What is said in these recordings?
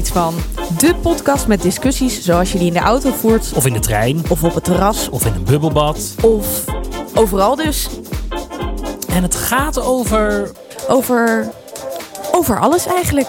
iets van? De podcast met discussies zoals je die in de auto voert, Of in de trein. of op het terras, Of in een bubbelbad. of overal dus. En het gaat over... Over. over alles eigenlijk.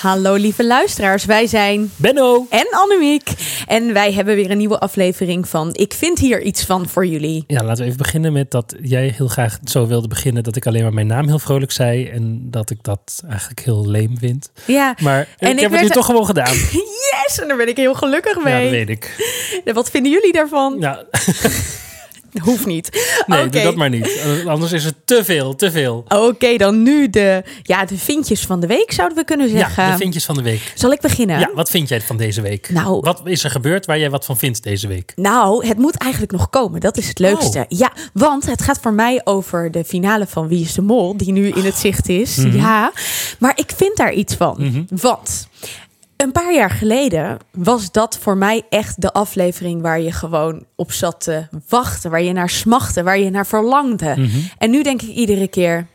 Hallo lieve luisteraars, wij zijn Benno. en Annemiek. En wij hebben weer een nieuwe aflevering van Ik vind hier iets van voor jullie. Ja, laten we even beginnen met dat jij heel graag zo wilde beginnen... dat ik alleen maar mijn naam heel vrolijk zei... en dat ik dat eigenlijk heel leem vind. Ja, Maar En ik ik heb het nu toch gewoon gedaan. yes! En daar ben ik heel gelukkig Ja, mee. dat weet ik. Wat vinden jullie daarvan? Ja, Hoeft niet. nee, doe dat maar niet. Anders is het te veel, te veel. Oké, dan nu de, ja, de vindjes van de week zouden we kunnen zeggen. Ja, de vindjes van de week. Zal ik beginnen? Ja, wat vind jij van deze week? Nou- Wat is er gebeurd waar jij wat van vindt deze week? Nou, het moet eigenlijk nog komen. Dat is het leukste. Oh. Ja, want het gaat voor mij over de finale van Wie is de Mol, die nu in het zicht is. Mhm. Ja, maar ik vind daar iets van. Want een paar jaar geleden was dat voor mij echt de aflevering waar je gewoon op zat te wachten, waar je naar smachtte, waar je naar verlangde. Mhm. En nu denk ik iedere keer,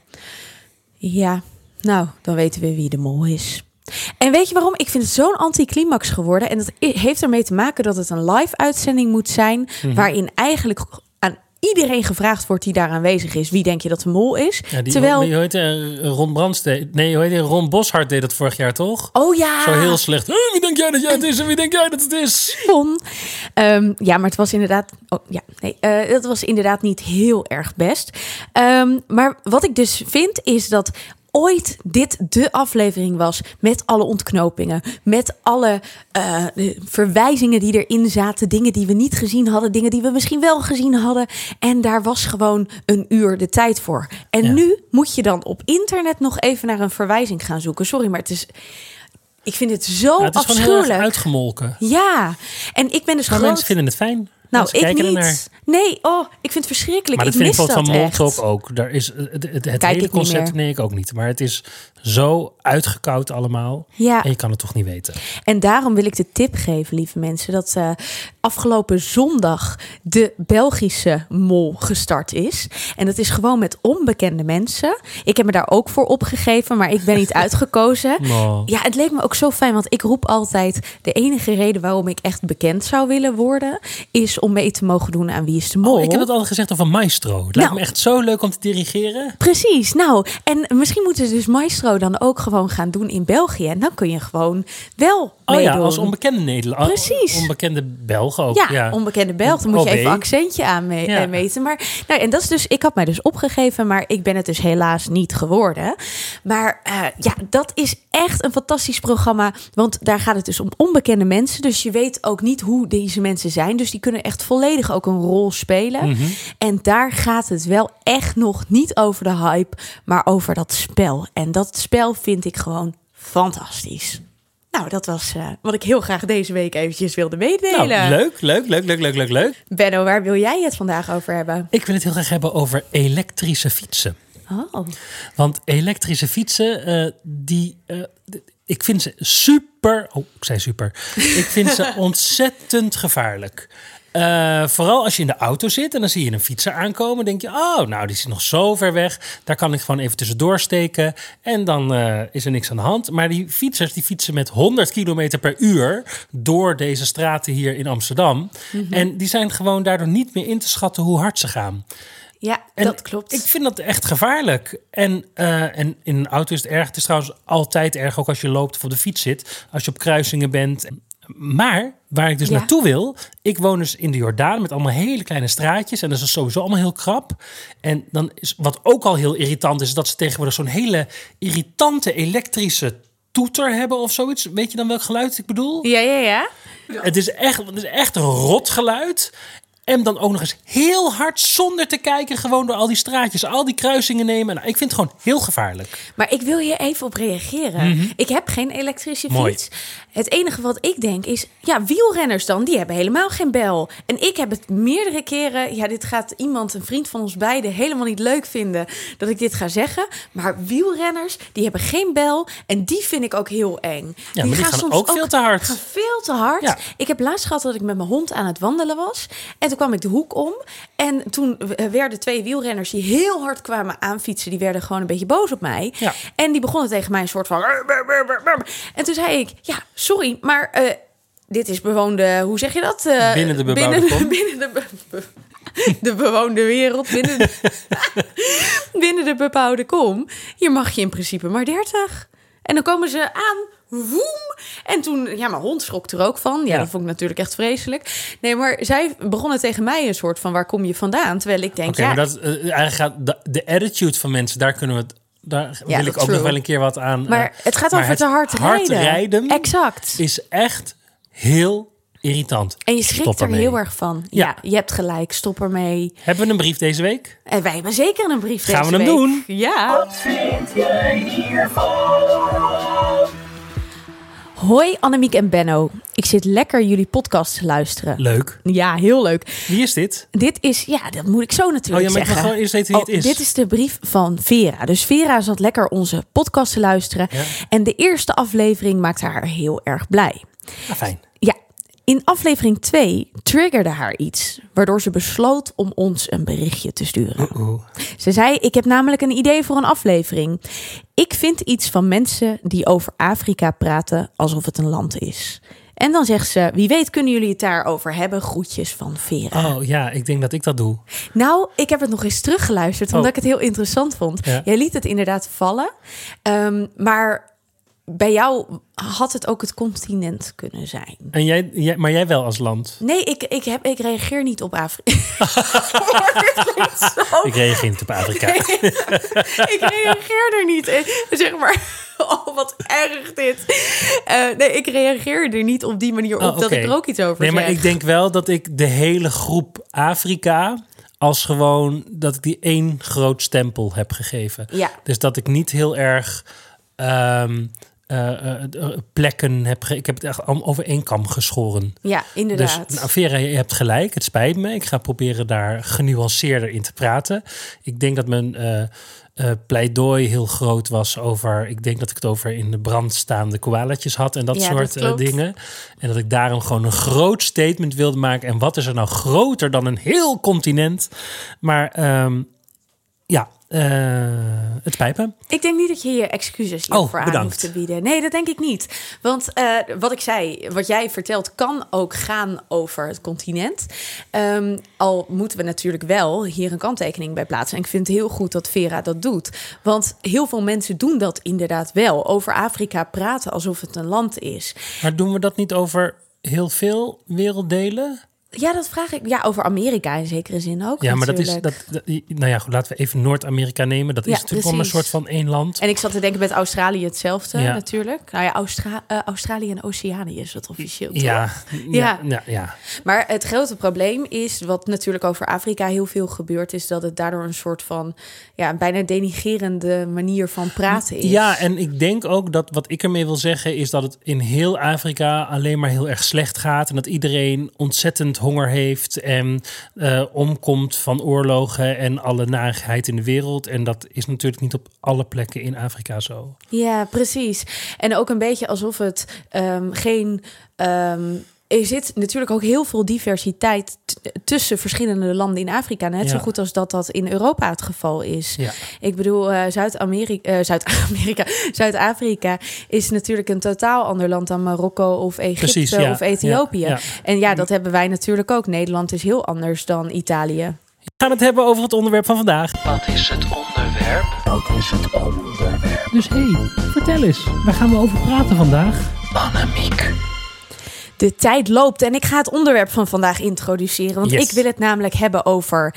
ja, nou, dan weten we wie de mol is. En weet je waarom? Ik vind het zo'n anticlimax geworden. En dat heeft ermee te maken dat het een live uitzending moet zijn. Mhm. Waarin eigenlijk iedereen gevraagd wordt die daar aanwezig is. Wie denk je dat de mol is? Ja, die, Terwijl. die, hoe heet die, eh, Ron Brands deed- Nee, hoe heet? Ron Boshart deed dat vorig jaar toch? Oh ja, Zo heel slecht. Eh, wie denk jij dat jij het is en wie denk jij dat het is? Von. Ehm, ja, maar het was inderdaad. Oh ja, nee, eh, het was inderdaad niet heel erg best. Ehm, maar wat ik dus vind is dat ooit dit de aflevering was met alle ontknopingen, met alle eh, de verwijzingen die erin zaten, dingen die we niet gezien hadden, dingen die we misschien wel gezien hadden. En daar was gewoon een uur de tijd voor. En Ja. nu moet je dan op internet nog even naar een verwijzing gaan zoeken. Sorry, maar het is. Ik vind het zo Ja, het is gewoon heel erg uitgemolken. Ja, en ik ben dus Maar groot... mensen vinden het fijn. Nou, ik niet. ernaar. Nee, oh, ik vind het verschrikkelijk. Maar dat ik vind ik mis wel van. Moltok ook. Daar is, het het, hele ik concept, nee, ik ook niet. Maar het is zo uitgekoud allemaal. Ja. En je kan het toch niet weten. En daarom wil ik de tip geven, lieve mensen, dat eh, afgelopen zondag de Belgische mol gestart is. En dat is gewoon met onbekende mensen. Ik heb me daar ook voor opgegeven, maar ik ben niet uitgekozen. Ja, het leek me ook zo fijn, want ik roep altijd... de enige reden waarom ik echt bekend zou willen worden... is om mee te mogen doen aan Wie is de Mol. Oh, ik heb het altijd gezegd over Maestro. Het lijkt Nou. me echt zo leuk om te dirigeren. Precies, nou, en misschien moeten ze dus Maestro dan ook gewoon gaan doen in België. En dan kun je gewoon wel Oh meedoen. ja, als onbekende Nederlander. Precies. Onbekende Belgen ook. Ja, Ja, onbekende Belg. Dan moet je even accentje aanmeten. Ja. meten. Maar, nou, en dat is dus, ik had mij dus opgegeven, maar ik ben het dus helaas niet geworden. Maar eh, ja, dat is echt een fantastisch programma. Want daar gaat het dus om onbekende mensen. Dus je weet ook niet hoe deze mensen zijn. Dus die kunnen echt volledig ook een rol spelen. Mhm. En daar gaat het wel echt nog niet over de hype, maar over dat spel. En dat spel vind ik gewoon fantastisch. Nou, dat was eh, wat ik heel graag deze week eventjes wilde meedelen. Nou, leuk, leuk, leuk, leuk, leuk, leuk, leuk. Benno, waar wil jij het vandaag over hebben? Ik wil het heel graag hebben over elektrische fietsen. Oh, Want elektrische fietsen, eh, die, eh, ik vind ze super. Oh, ik zei super. Ik vind ze ontzettend gevaarlijk. Eh, vooral als je in de auto zit en dan zie je een fietser aankomen. denk je, oh, nou, die is nog zo ver weg. Daar kan ik gewoon even tussendoor steken. En dan eh, is er niks aan de hand. Maar die fietsers die fietsen met 100 kilometer per uur door deze straten hier in Amsterdam. En die zijn gewoon daardoor niet meer in te schatten hoe hard ze gaan. ja, En dat klopt. Ik vind dat echt gevaarlijk. En, eh, en in een auto is het erg. Het is trouwens altijd erg, ook als je loopt of op de fiets zit. Als je op kruisingen bent. Maar waar ik dus Ja. naartoe wil. Ik woon dus in de Jordaan met allemaal hele kleine straatjes. En dat is sowieso allemaal heel krap. En dan is wat ook al heel irritant is, dat ze tegenwoordig zo'n hele irritante elektrische toeter hebben of zoiets. Weet je dan welk geluid ik bedoel? Ja, ja, ja. Het is echt, het is echt een rot geluid. En dan ook nog eens heel hard zonder te kijken, gewoon door al die straatjes, al die kruisingen nemen. Nou, ik vind het gewoon heel gevaarlijk. Maar ik wil hier even op reageren. Ik heb geen elektrische Mhm. Mooi. fiets. Het enige wat ik denk is, ja, wielrenners dan, die hebben helemaal geen bel. En ik heb het meerdere keren, ja, dit gaat iemand, een vriend van ons beiden, helemaal niet leuk vinden dat ik dit ga zeggen. Maar wielrenners, die hebben geen bel en die vind ik ook heel eng. Ja, die gaan ook veel te hard. Gaan veel te hard. Ja. Ik heb laatst gehad dat ik met mijn hond aan het wandelen was. En toen kwam ik de hoek om. En toen werden twee wielrenners die heel hard kwamen aanfietsen, die werden gewoon een beetje boos op mij. Ja. En die begonnen tegen mij een soort van. En toen zei ik, ja, sorry, maar eh, dit is bewoonde, hoe zeg je dat? Eh, Binnen de bebouwde binnen, kom. binnen de, be- de bewoonde wereld, binnen de, binnen de bebouwde kom. Hier mag je in principe maar 30. En dan komen ze aan. Woem! En toen, ja, mijn hond schrok er ook van. Ja, Ja. dat vond ik natuurlijk echt vreselijk. Nee, maar zij begonnen tegen mij een soort van: waar kom je vandaan? Terwijl ik denk, ja, maar dat, eh, eigenlijk gaat de, de attitude van mensen, daar kunnen we het. Daar Ja, wil ik ook true. nog wel een keer wat aan. maar eh, het gaat maar over het te hard, hard rijden. rijden Exact. is echt heel irritant. En je schrikt Stop er ermee. heel erg van. Ja. Ja. je hebt gelijk. Stop ermee. Hebben we een brief deze week? En wij hebben zeker een brief Gaan deze we hem week. doen? Ja. vind jij hiervan? Hoi Annemiek en Benno. Ik zit lekker jullie podcast te luisteren. Leuk. Ja, heel leuk. Wie is dit? Dit is, ja, dat moet ik zo natuurlijk Oh ja, maar ik wil zeggen. gewoon eerst weten wie het Oh, is. Dit is de brief van Vera. Dus Vera zat lekker onze podcast te luisteren. Ja. En de eerste aflevering maakte haar heel erg blij. Ah, fijn. In aflevering 2 triggerde haar iets, waardoor ze besloot om ons een berichtje te sturen. Ze zei: Ik heb namelijk een idee voor een aflevering. Ik vind iets van mensen die over Afrika praten alsof het een land is. En dan zegt ze: Wie weet, kunnen jullie het daarover hebben? Groetjes van Vera. Oh ja, ik denk dat ik dat doe. Nou, ik heb het nog eens teruggeluisterd, omdat Oh. ik het heel interessant vond. Ja. Jij liet het inderdaad vallen, Ehm, maar bij jou had het ook het continent kunnen zijn. En jij, jij, maar jij wel als land. Nee, ik, ik, heb, ik reageer niet op Afrika. Ik reageer niet op Afrika. ik reageer er niet. Zeg maar, oh, wat erg dit. Eh, nee, ik reageer er niet op die manier op Oh, dat ik er ook iets over Nee, zeg. maar ik denk wel dat ik de hele groep Afrika als gewoon dat ik die één groot stempel heb gegeven. Ja. Dus dat ik niet heel erg ehm, eh, eh, eh, plekken heb. Ik heb het echt allemaal over één kam geschoren. Ja, inderdaad. Dus nou, Vera, je hebt gelijk. Het spijt me. Ik ga proberen daar genuanceerder in te praten. Ik denk dat mijn pleidooi heel groot was over... Ik denk dat ik het over in de brand staande koalatjes had en dat Ja, soort dat dingen. En dat ik daarom gewoon een groot statement wilde maken. En wat is er nou groter dan een heel continent? Maar ehm, ja, het spijt me. Ik denk niet dat je je excuses Oh, hiervoor aan bedankt. hoeft te bieden. Nee, dat denk ik niet. Want eh, wat ik zei, wat jij vertelt, kan ook gaan over het continent. Ehm, al moeten we natuurlijk wel hier een kanttekening bij plaatsen. En ik vind het heel goed dat Vera dat doet. Want heel veel mensen doen dat inderdaad wel. Over Afrika praten alsof het een land is. Maar doen we dat niet over heel veel werelddelen? Ja, dat vraag ik. Ja, over Amerika in zekere zin ook. Ja, maar dat is. Dat, dat- nou ja, goed, laten we even Noord-Amerika nemen. Dat is Ja, natuurlijk wel een soort van één land. En ik zat te denken met Australië hetzelfde Ja. natuurlijk. Nou ja, Austra- eh, Australië en Oceanië is het officieel. ja, Ja. ja, ja. Maar het grote probleem is, wat natuurlijk over Afrika heel veel gebeurt, is dat het daardoor een soort van ja, een bijna denigerende manier van praten is. Ja, en ik denk ook dat wat ik ermee wil zeggen is dat het in heel Afrika alleen maar heel erg slecht gaat. En dat iedereen ontzettend honger heeft en eh, omkomt van oorlogen en alle narigheid in de wereld. En dat is natuurlijk niet op alle plekken in Afrika zo. Ja, precies. En ook een beetje alsof het ehm, geen. ehm, er zit natuurlijk ook heel veel diversiteit tussen verschillende landen in Afrika. Net zo goed als dat dat in Europa het geval is. Ja. Ik bedoel, eh, Zuid-Amerika, eh, Zuid-Amerika, Zuid-Afrika is natuurlijk een totaal ander land dan Marokko of Egypte Precies, ja. of Ethiopië. Ja, ja. En ja, dat hebben wij natuurlijk ook. Nederland is heel anders dan Italië. We gaan het hebben over het onderwerp van vandaag. Wat is het onderwerp? Wat is het onderwerp? Dus hé, hey, vertel eens, waar gaan we over praten vandaag? Annemiek. De tijd loopt en ik ga het onderwerp van vandaag introduceren. Want Yes. ik wil het namelijk hebben over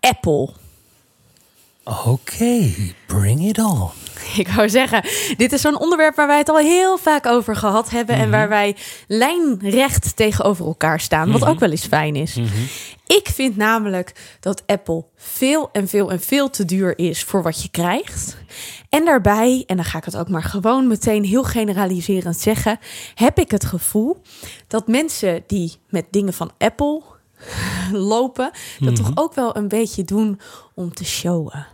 Apple. Oké, bring it on. Ik wou zeggen, dit is zo'n onderwerp waar wij het al heel vaak over gehad hebben. En waar wij lijnrecht tegenover elkaar staan. Wat ook wel eens fijn is. Ik vind namelijk dat Apple veel en veel en veel te duur is voor wat je krijgt. En daarbij, en dan ga ik het ook maar gewoon meteen heel generaliserend zeggen, heb ik het gevoel dat mensen die met dingen van Apple lopen, dat toch ook wel een beetje doen om te showen.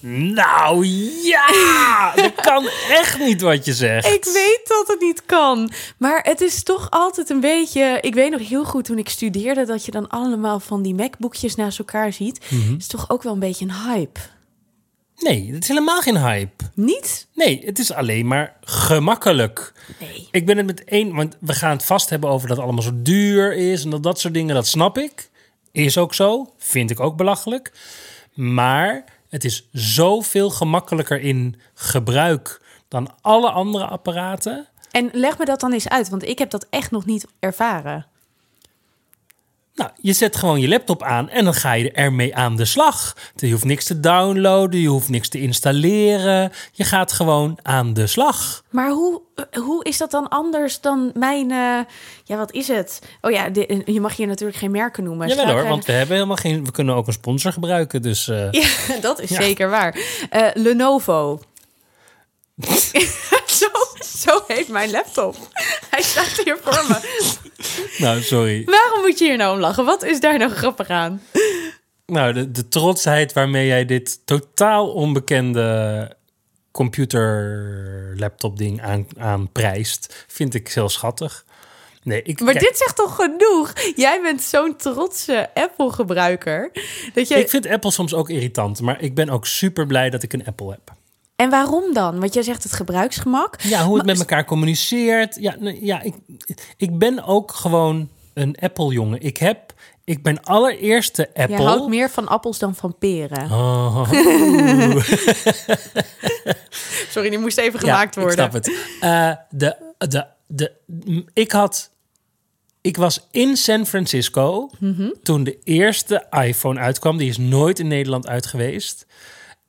Nou ja, dat kan echt niet wat je zegt. Ik weet dat het niet kan. Maar het is toch altijd een beetje. Ik weet nog heel goed toen ik studeerde dat je dan allemaal van die MacBookjes naast elkaar ziet. Mhm. is toch ook wel een beetje een hype. Nee, het is helemaal geen hype. Niet? Nee, het is alleen maar gemakkelijk. Nee. Ik ben het met één, want we gaan het vast hebben over dat het allemaal zo duur is en dat dat soort dingen, dat snap ik. Is ook zo, vind ik ook belachelijk. Maar het is zoveel gemakkelijker in gebruik dan alle andere apparaten. En leg me dat dan eens uit, want ik heb dat echt nog niet ervaren. Nou, je zet gewoon je laptop aan en dan ga je ermee aan de slag. Je hoeft niks te downloaden, je hoeft niks te installeren. Je gaat gewoon aan de slag. Maar hoe, hoe is dat dan anders dan mijn. eh, ja, wat is het? Oh ja, de- je mag hier natuurlijk geen merken noemen. Sta- hoor, want we hebben helemaal geen. We kunnen ook een sponsor gebruiken. Dus eh, Ja, dat is Ja. zeker waar. Eh, Lenovo. zo, zo heet mijn laptop. Hij staat hier voor me. nou, sorry. Waarom moet je hier nou om lachen? Wat is daar nou grappig aan? Nou, de, de trotsheid waarmee jij dit totaal onbekende computer laptop ding aan, aanprijst, vind ik heel schattig. Nee, ik, Maar kijk, dit zegt toch genoeg? Jij bent zo'n trotse Apple-gebruiker. Dat je... ik vind Apple soms ook irritant, maar ik ben ook super blij dat ik een Apple heb. En waarom dan? Want jij zegt het gebruiksgemak. Ja, hoe het Maar- met elkaar communiceert. Ja, ja ik, ik ben ook gewoon een Apple-jongen. Ik heb, ik ben allereerste Apple. Je houdt meer van appels dan van peren. Oh, Sorry, die moest even ja, gemaakt worden. Ik snap het. Eh, de, de, de, ik had. Ik was in San Francisco Mhm. toen de eerste iPhone uitkwam. Die is nooit in Nederland uit geweest.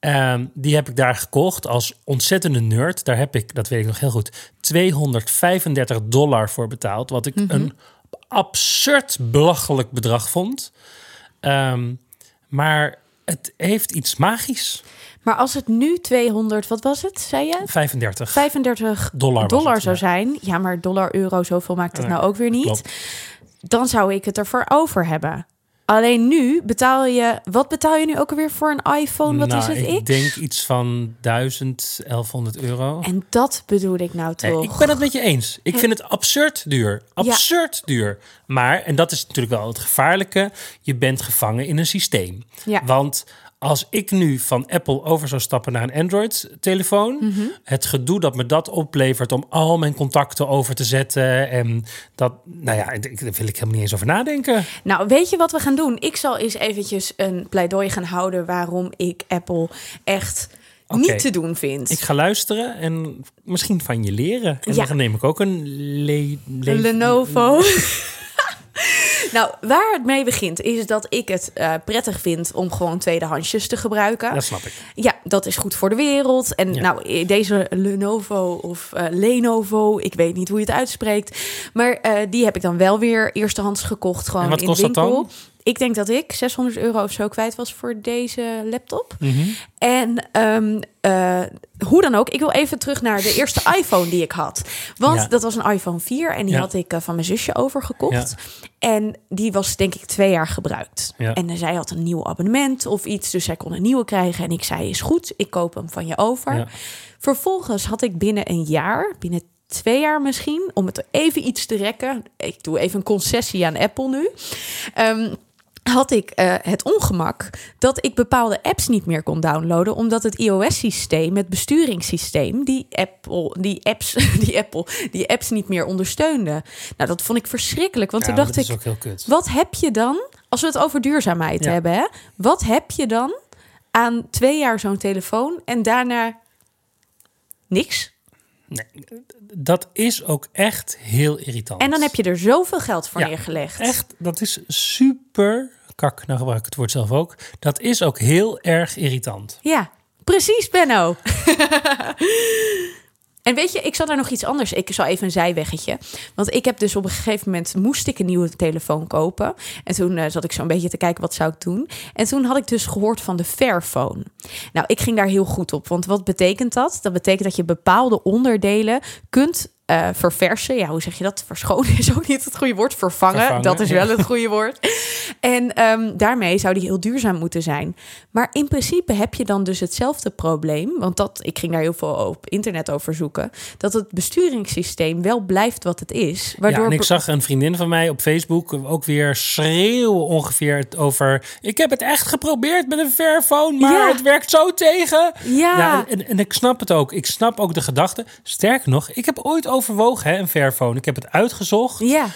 Ehm, die heb ik daar gekocht als ontzettende nerd. Daar heb ik, dat weet ik nog heel goed, 235 dollar voor betaald. Wat ik Mhm. een absurd belachelijk bedrag vond. Ehm, maar het heeft iets magisch. Maar als het nu 200, wat was het, zei je? 35. 35 Dollar dollar, het, zou ja. zijn. Ja, maar dollar, euro, zoveel maakt het Ja, nou ook weer niet. klopt. Dan zou ik het ervoor over hebben. Alleen nu betaal je... Wat betaal je nu ook alweer voor een iPhone? Wat nou, is het, ik X? denk iets van 1000, 1100 euro. En dat bedoel ik nou Nee, toch. ik ben het met je eens. Ik vind het absurd duur. Absurd duur. Maar, en dat is natuurlijk wel het gevaarlijke, je bent gevangen in een systeem. Ja. Want als ik nu van Apple over zou stappen naar een Android-telefoon, Mhm. het gedoe dat me dat oplevert om al mijn contacten over te zetten en dat, nou ja, ik- daar wil ik helemaal niet eens over nadenken. Nou, weet je wat we gaan doen? Ik zal eens eventjes een pleidooi gaan houden... waarom ik Apple echt niet te doen vind. Ik ga luisteren en misschien van je leren. En Ja. dan neem ik ook een le le- Een Lenovo. nou, waar het mee begint is dat ik het eh, prettig vind om gewoon tweedehandsjes te gebruiken. Dat snap ik. Ja, dat is goed voor de wereld. En Ja. nou, eh, deze Lenovo of eh, Lenovo, ik weet niet hoe je het uitspreekt. Maar die heb ik dan wel weer eerstehands gekocht. Gewoon En wat in kost de dat winkel. dan? Ik denk dat ik 600 euro of zo kwijt was voor deze laptop. Mhm. En ehm, eh, hoe dan ook, ik wil even terug naar de eerste iPhone die ik had. Want Ja. dat was een iPhone 4 en die Ja. had ik eh, van mijn zusje overgekocht. En die was denk ik twee jaar gebruikt. En eh, zij had een nieuw abonnement of iets, dus zij kon een nieuwe krijgen. En ik zei, is goed, ik koop hem van je over. Vervolgens had ik binnen een jaar, binnen twee jaar misschien, om het even iets te rekken. Ik doe even een concessie aan Apple nu. Ehm, had ik eh, het ongemak dat ik bepaalde apps niet meer kon downloaden, omdat het iOS-systeem, het besturingssysteem, die Apple, die apps, die Apple, die apps niet meer ondersteunde. Nou, dat vond ik verschrikkelijk, want Ja, toen dacht dat ik, is ook heel kut. wat heb je dan, als we het over duurzaamheid Ja. hebben, hè? wat heb je dan aan twee jaar zo'n telefoon en daarna niks? Nee, dat is ook echt heel irritant. En dan heb je er zoveel geld voor Ja, neergelegd. Echt, dat is super... Kak, nou gebruik ik het woord zelf ook. Dat is ook heel erg irritant. Ja, precies, Benno. En weet je, ik zat daar nog iets anders. Ik zal even een zijweggetje. Want ik heb dus op een gegeven moment moest ik een nieuwe telefoon kopen. En toen eh, zat ik zo'n beetje te kijken wat zou ik doen. En toen had ik dus gehoord van de Fairphone. Nou, ik ging daar heel goed op. Want wat betekent dat? Dat betekent dat je bepaalde onderdelen kunt eh, verversen. Ja, hoe zeg je dat? Verschonen is ook niet het goede woord. Vervangen, Vervangen, dat is ja. wel het goede woord. En ehm, daarmee zou die heel duurzaam moeten zijn. Maar in principe heb je dan dus hetzelfde probleem. Want dat, ik ging daar heel veel op internet over zoeken. Dat het besturingssysteem wel blijft wat het is. Waardoor ja, en ik zag een vriendin van mij op Facebook ook weer schreeuwen ongeveer over... Ik heb het echt geprobeerd met een Fairphone, maar Ja. het werkt zo tegen. Ja. en, en ik snap het ook. Ik snap ook de gedachte. Sterker nog, ik heb ooit overwogen hè, een Fairphone. Ik heb het uitgezocht Ja,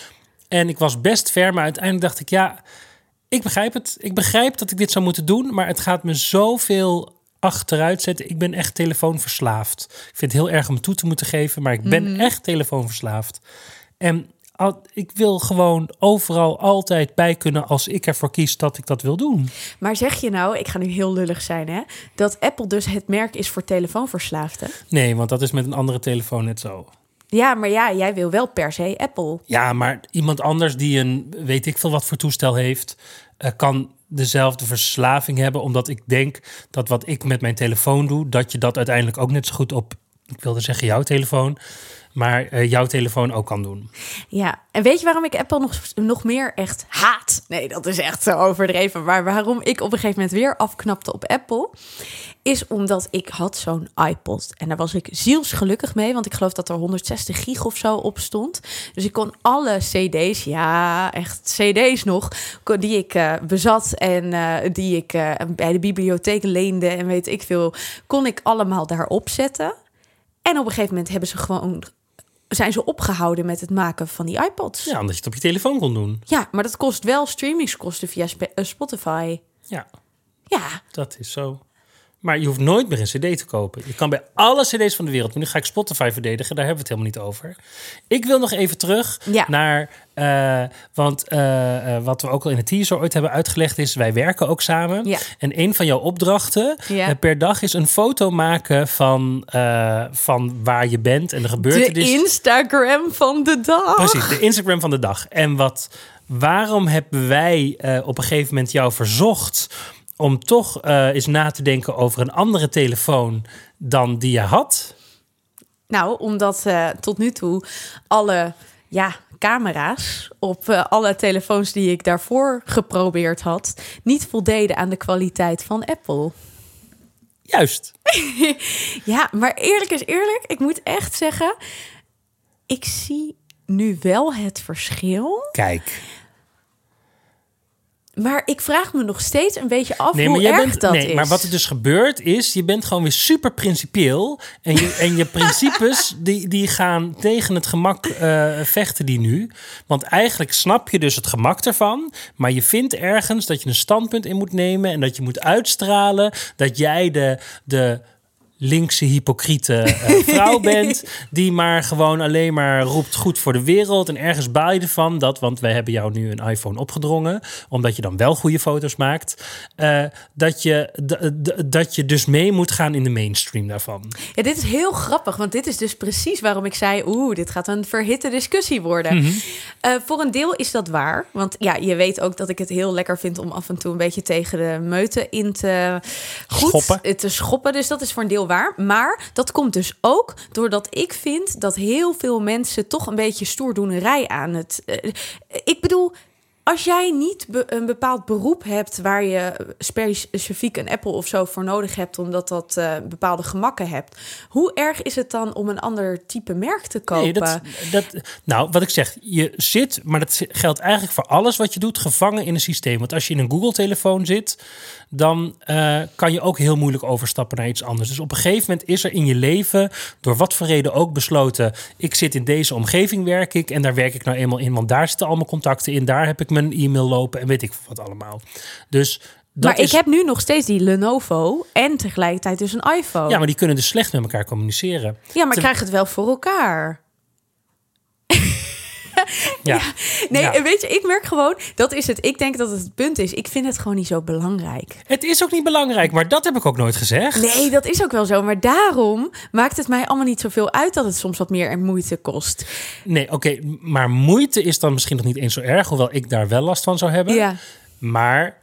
en ik was best ver, maar uiteindelijk dacht ik... ja, ik begrijp het. Ik begrijp dat ik dit zou moeten doen, maar het gaat me zoveel achteruit zetten. Ik ben echt telefoonverslaafd. Ik vind het heel erg om toe te moeten geven, maar ik ben echt telefoonverslaafd. En al- ik wil gewoon overal altijd bij kunnen als ik ervoor kies dat ik dat wil doen. maar zeg je nou, ik ga nu heel lullig zijn hè, dat Apple dus het merk is voor telefoonverslaafden? Nee, want dat is met een andere telefoon net zo. Ja, maar ja, jij wil wel per se Apple. Ja, maar iemand anders die een weet ik veel wat voor toestel heeft, eh, kan dezelfde verslaving hebben. Omdat ik denk dat wat ik met mijn telefoon doe, dat je dat uiteindelijk ook net zo goed op, ik wilde zeggen jouw telefoon, maar eh, jouw telefoon ook kan doen. Ja, en weet je waarom ik Apple nog, nog meer echt haat? Nee, dat is echt zo overdreven. Maar waarom ik op een gegeven moment weer afknapte op Apple... is omdat ik had zo'n iPod. En daar was ik zielsgelukkig mee. Want ik geloof dat er 160 gig of zo op stond. Dus ik kon alle cd's, ja, echt cd's nog... die ik eh, bezat en eh, die ik eh, bij de bibliotheek leende... en weet ik veel, kon ik allemaal daarop zetten... En op een gegeven moment hebben ze gewoon zijn ze opgehouden met het maken van die iPods. Ja, omdat je het op je telefoon kon doen. Ja, maar dat kost wel streamingskosten via Spotify. Ja, Ja, dat is zo. Maar je hoeft nooit meer een CD te kopen. Je kan bij alle CD's van de wereld. Nu ga ik Spotify verdedigen, daar hebben we het helemaal niet over. Ik wil nog even terug Ja. naar. eh, want eh, eh, wat we ook al in de teaser ooit hebben uitgelegd is: wij werken ook samen. Ja. En een van jouw opdrachten Ja. per dag is een foto maken van, van waar je bent en de de gebeurtenis. Instagram van de dag. Precies, de Instagram van de dag. En wat, waarom hebben wij op een gegeven moment jou verzocht om toch eh, eens na te denken over een andere telefoon dan die je had? Nou, omdat eh, tot nu toe alle ja, camera's op eh, alle telefoons die ik daarvoor geprobeerd had... niet voldeden aan de kwaliteit van Apple. Juist. Ja, maar eerlijk is eerlijk. Ik moet echt zeggen, ik zie nu wel het verschil... Kijk. Maar ik vraag me nog steeds een beetje af Nee, hoe maar, erg bent, dat nee is. maar wat er dus gebeurt is, je bent gewoon weer super principieel. En je, en je principes die, die gaan tegen het gemak eh, vechten die nu. Want eigenlijk snap je dus het gemak ervan. Maar je vindt ergens dat je een standpunt in moet nemen. En dat je moet uitstralen dat jij de... de linkse hypocriete eh, vrouw bent die maar gewoon alleen maar roept goed voor de wereld en ergens baal je ervan dat, want wij hebben jou nu een iPhone opgedrongen, omdat je dan wel goede foto's maakt, eh, dat, je, dat je dus mee moet gaan in de mainstream daarvan. Ja, dit is heel grappig, want dit is dus precies waarom ik zei... oeh, dit gaat een verhitte discussie worden. Mhm. Eh, voor een deel is dat waar. Want ja, je weet ook dat ik het heel lekker vind... om af en toe een beetje tegen de meute in te... Goed, Schoppen. te schoppen. Dus dat is voor een deel waar. Maar dat komt dus ook doordat ik vind... dat heel veel mensen toch een beetje stoerdoenerij aan het... eh, ik bedoel... Als jij niet be- een bepaald beroep hebt waar je specifiek een Apple of zo voor nodig hebt, omdat dat eh, bepaalde gemakken hebt, hoe erg is het dan om een ander type merk te kopen? Nee, dat, dat, nou, wat ik zeg, je zit, maar dat geldt eigenlijk voor alles wat je doet, gevangen in een systeem. Want als je in een Google-telefoon zit, dan eh, kan je ook heel moeilijk overstappen naar iets anders. Dus op een gegeven moment is er in je leven, door wat voor reden ook besloten, ik zit in deze omgeving, werk ik en daar werk ik nou eenmaal in, want daar zitten al mijn contacten in, daar heb ik mijn e-mail lopen en weet ik wat allemaal. Dus dat maar is, ik heb nu nog steeds die Lenovo en tegelijkertijd dus een iPhone. Ja, maar die kunnen dus slecht met elkaar communiceren. Ja, maar ik krijg het wel voor elkaar. Ja. Nee, Ja. weet je, ik merk gewoon, dat is het. Ik denk dat het het punt is. Ik vind het gewoon niet zo belangrijk. Het is ook niet belangrijk, maar dat heb ik ook nooit gezegd. Nee, dat is ook wel zo. Maar daarom maakt het mij allemaal niet zoveel uit dat het soms wat meer moeite kost. Nee, oké, maar moeite is dan misschien nog niet eens zo erg, hoewel ik daar wel last van zou hebben. Ja. Maar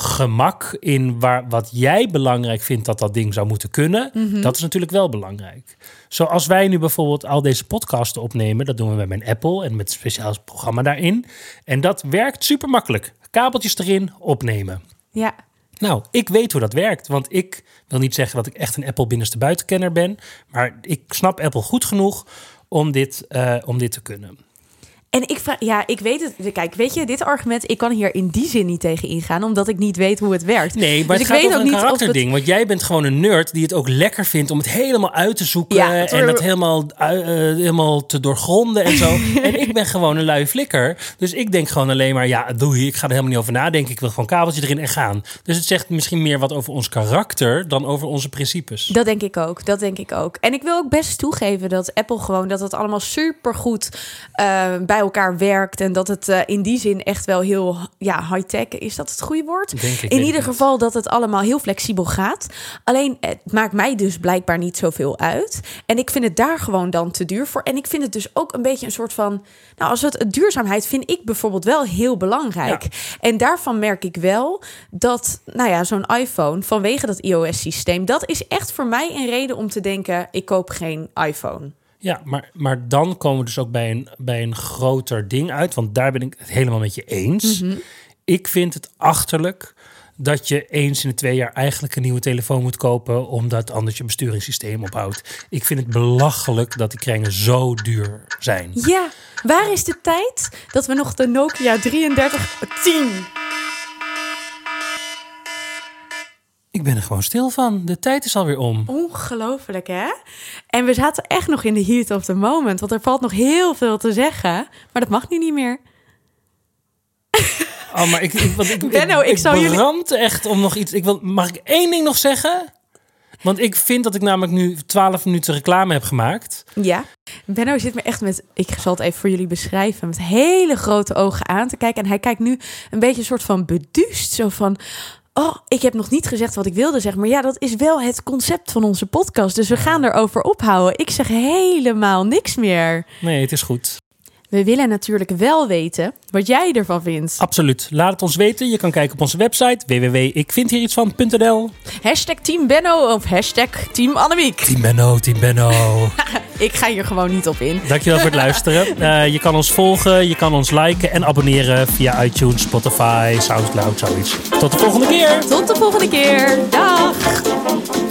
gemak in waar, wat jij belangrijk vindt dat dat ding zou moeten kunnen, Mhm. dat is natuurlijk wel belangrijk. Zoals wij nu bijvoorbeeld al deze podcasten opnemen, dat doen we met mijn Apple en met een speciaal programma daarin. En dat werkt super makkelijk. Kabeltjes erin, opnemen. Ja. Nou, ik weet hoe dat werkt. Want ik wil niet zeggen dat ik echt een Apple binnenste buitenkenner ben. Maar ik snap Apple goed genoeg om dit, eh, om dit te kunnen. En ik vraag, ja, ik weet het. Kijk, weet je, dit argument, ik kan hier in die zin niet tegen ingaan, omdat ik niet weet hoe het werkt. Nee, maar Dus het ik gaat weet over ook een of het- karakterding. Want jij bent gewoon een nerd die het ook lekker vindt om het helemaal uit te zoeken. Ja, het en dat helemaal, ui- eh, helemaal te doorgronden en zo. en ik ben gewoon een lui flikker. Dus ik denk gewoon alleen maar, ja, doei, ik ga er helemaal niet over nadenken. Ik wil gewoon kabeltje erin en gaan. Dus het zegt misschien meer wat over ons karakter dan over onze principes. Dat denk ik ook. Dat denk ik ook. En ik wil ook best toegeven dat Apple gewoon dat het allemaal super goed bij elkaar werkt en dat het eh, in die zin echt wel heel ja high tech is. Dat het goede woord? Denk ik, weet in ieder geval dat het allemaal heel flexibel gaat. Alleen het maakt mij dus blijkbaar niet zoveel uit. En ik vind het daar gewoon dan te duur voor. En ik vind het dus ook een beetje een soort van. Nou, als het duurzaamheid vind ik bijvoorbeeld wel heel belangrijk. En daarvan merk ik wel dat, nou ja, zo'n iPhone vanwege dat iOS-systeem, dat is echt voor mij een reden om te denken: ik koop geen iPhone. Ja, maar, maar dan komen we dus ook bij een, bij een groter ding uit. Want daar ben ik het helemaal met je eens. Ik vind het achterlijk dat je eens in de twee jaar eigenlijk een nieuwe telefoon moet kopen... omdat anders je besturingssysteem ophoudt. Ik vind het belachelijk dat die kringen zo duur zijn. Ja, waar is de tijd dat we nog de Nokia 3310 Ik ben er gewoon stil van. De tijd is alweer om. Ongelooflijk, hè? En we zaten echt nog in de heat of the moment. Want er valt nog heel veel te zeggen. Maar dat mag nu niet meer. Oh, maar ik, ik, want ik, Benno, ik brand echt om nog iets... Ik wil, mag ik één ding nog zeggen? Want ik vind dat ik namelijk nu 12 minuten reclame heb gemaakt. Ja. Benno zit me echt met, ik zal het even voor jullie beschrijven, met hele grote ogen aan te kijken. En hij kijkt nu een beetje een soort van beduust. Zo van, oh, ik heb nog niet gezegd wat ik wilde zeggen. Maar ja, dat is wel het concept van onze podcast. Dus we gaan erover ophouden. Ik zeg helemaal niks meer. Nee, het is goed. We willen natuurlijk wel weten wat jij ervan vindt. Absoluut. Laat het ons weten. Je kan kijken op onze website www.ikvindhierietsvan.nl Hashtag Team Benno of hashtag Team Annemiek. Team Benno, Team Benno. Ik ga hier gewoon niet op in. Dankjewel voor het luisteren. Eh, je kan ons volgen, je kan ons liken en abonneren via iTunes, Spotify, Soundcloud, zoiets. Tot de volgende keer! Tot de volgende keer. Dag!